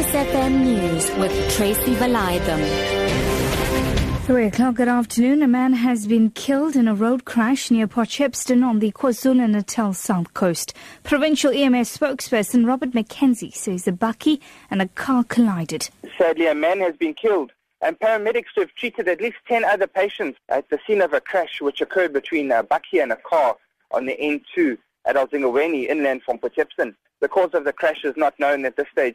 Lotus FM News with Tracy Valaydham. Three o'clock good afternoon. A man has been killed in a road crash near Port Shepstone on the KwaZulu-Natal south coast. Provincial EMS spokesperson Robert McKenzie says a bakkie and a car collided. Sadly, a man has been killed and paramedics have treated at least 10 other patients at the scene of a crash which occurred between a bakkie and a car on the N2 at Izingolweni inland from Port Shepstone. The cause of the crash is not known at this stage.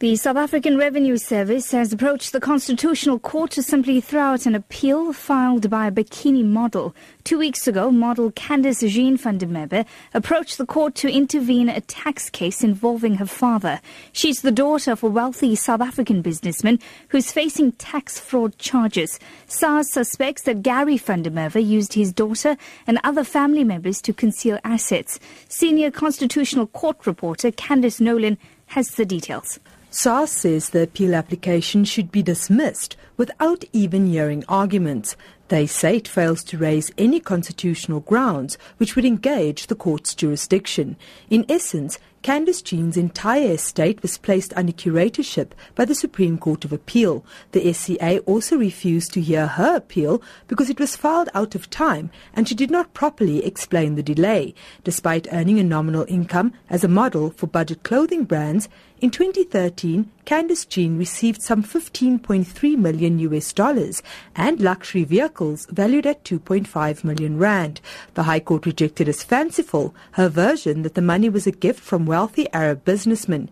The South African Revenue Service has approached the Constitutional Court to simply throw out an appeal filed by a bikini model. Two weeks ago, model Candice Jean van der Merwe approached the court to intervene a tax case involving her father. She's the daughter of a wealthy South African businessman who's facing tax fraud charges. SARS suspects that Gary van der Merwe used his daughter and other family members to conceal assets. Senior Constitutional Court reporter Candice Nolan has the details. SARS says the appeal application should be dismissed without even hearing arguments. They say it fails to raise any constitutional grounds which would engage the court's jurisdiction. In essence, Candice Jean's entire estate was placed under curatorship by the Supreme Court of Appeal. The SCA also refused to hear her appeal because it was filed out of time and she did not properly explain the delay. Despite earning a nominal income as a model for budget clothing brands, in 2013, Candice Jean received some 15.3 million US dollars and luxury vehicles valued at 2.5 million rand. The High Court rejected as fanciful her version that the money was a gift from wealthy Arab businessmen.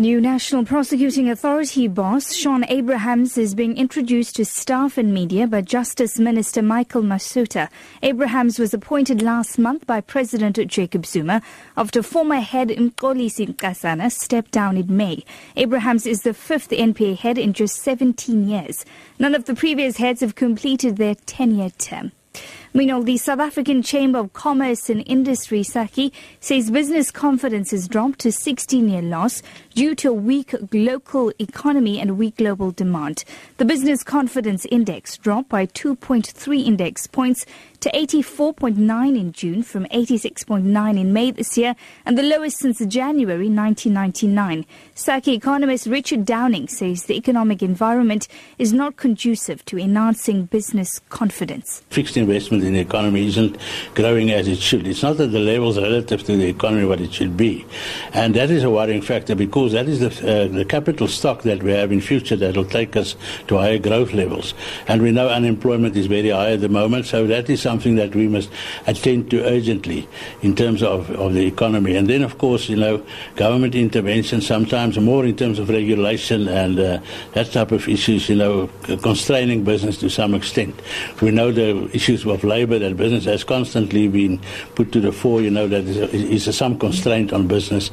New National Prosecuting Authority boss Shaun Abrahams is being introduced to staff and media by Justice Minister Michael Masutha. Abrahams was appointed last month by President Jacob Zuma after former head Mxolisi Nxasana stepped down in May. Abrahams is the fifth NPA head in just 17 years. None of the previous heads have completed their 10-year term. Meanwhile, the South African Chamber of Commerce and Industry, SACCI, says business confidence has dropped to 16-year loss due to a weak local economy and weak global demand. The business confidence index dropped by 2.3 index points to 84.9 in June from 86.9 in May this year and the lowest since January 1999. SACCI economist Richard Downing says the economic environment is not conducive to enhancing business confidence. Fixed investment in the economy isn't growing as it should. It's not at the levels relative to the economy what it should be. And that is a worrying factor because that is the, uh, the capital stock that we have in future that will take us to higher growth levels. And we know unemployment is very high at the moment, so that is something that we must attend to urgently in terms of, of the economy. And then, of course, you know, government intervention, sometimes more in terms of regulation and uh, that type of issues, you know, constraining business to some extent. We know the issues of labor that business has constantly been put to the fore, you know, that is, is some constraint on business.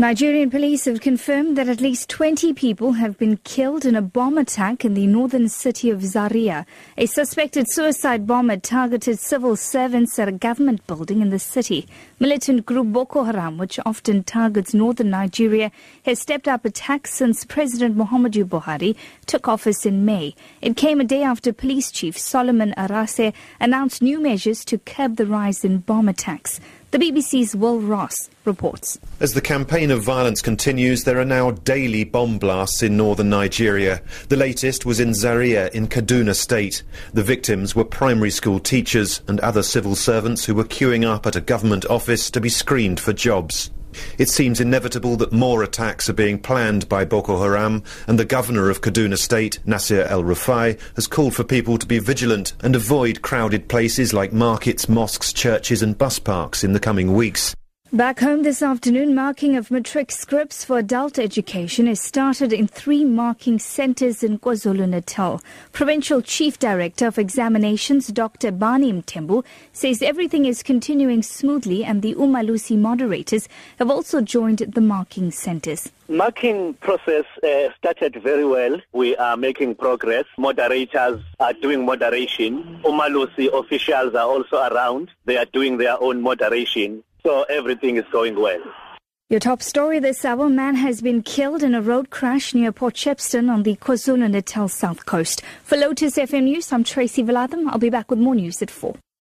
Nigerian police have confirmed that at least 20 people have been killed in a bomb attack in the northern city of Zaria. A suspected suicide bomber targeted civil servants at a government building in the city. Militant group Boko Haram, which often targets northern Nigeria, has stepped up attacks since President Muhammadu Buhari took office in May. It came a day after Police Chief Solomon Arase announced new measures to curb the rise in bomb attacks. The BBC's Will Ross reports. As the campaign of violence continues, there are now daily bomb blasts in northern Nigeria. The latest was in Zaria in Kaduna State. The victims were primary school teachers and other civil servants who were queuing up at a government office to be screened for jobs. It seems inevitable that more attacks are being planned by Boko Haram, and the governor of Kaduna State, Nasir El Rufai, has called for people to be vigilant and avoid crowded places like markets, mosques, churches, and bus parks in the coming weeks. Back home this afternoon, marking of matric scripts for adult education is started in three marking centres in KwaZulu-Natal. Provincial Chief Director of Examinations, Dr. Bani Mthembu, says everything is continuing smoothly and the Umalusi moderators have also joined the marking centres. Marking process uh, started very well. We are making progress. Moderators are doing moderation. Umalusi officials are also around. They are doing their own moderation. So everything is going well. Your top story this hour man has been killed in a road crash near Port Shepstone on the KwaZulu Natal south coast. For Lotus FM News, I'm Tracy Valaydham. I'll be back with more news at 4.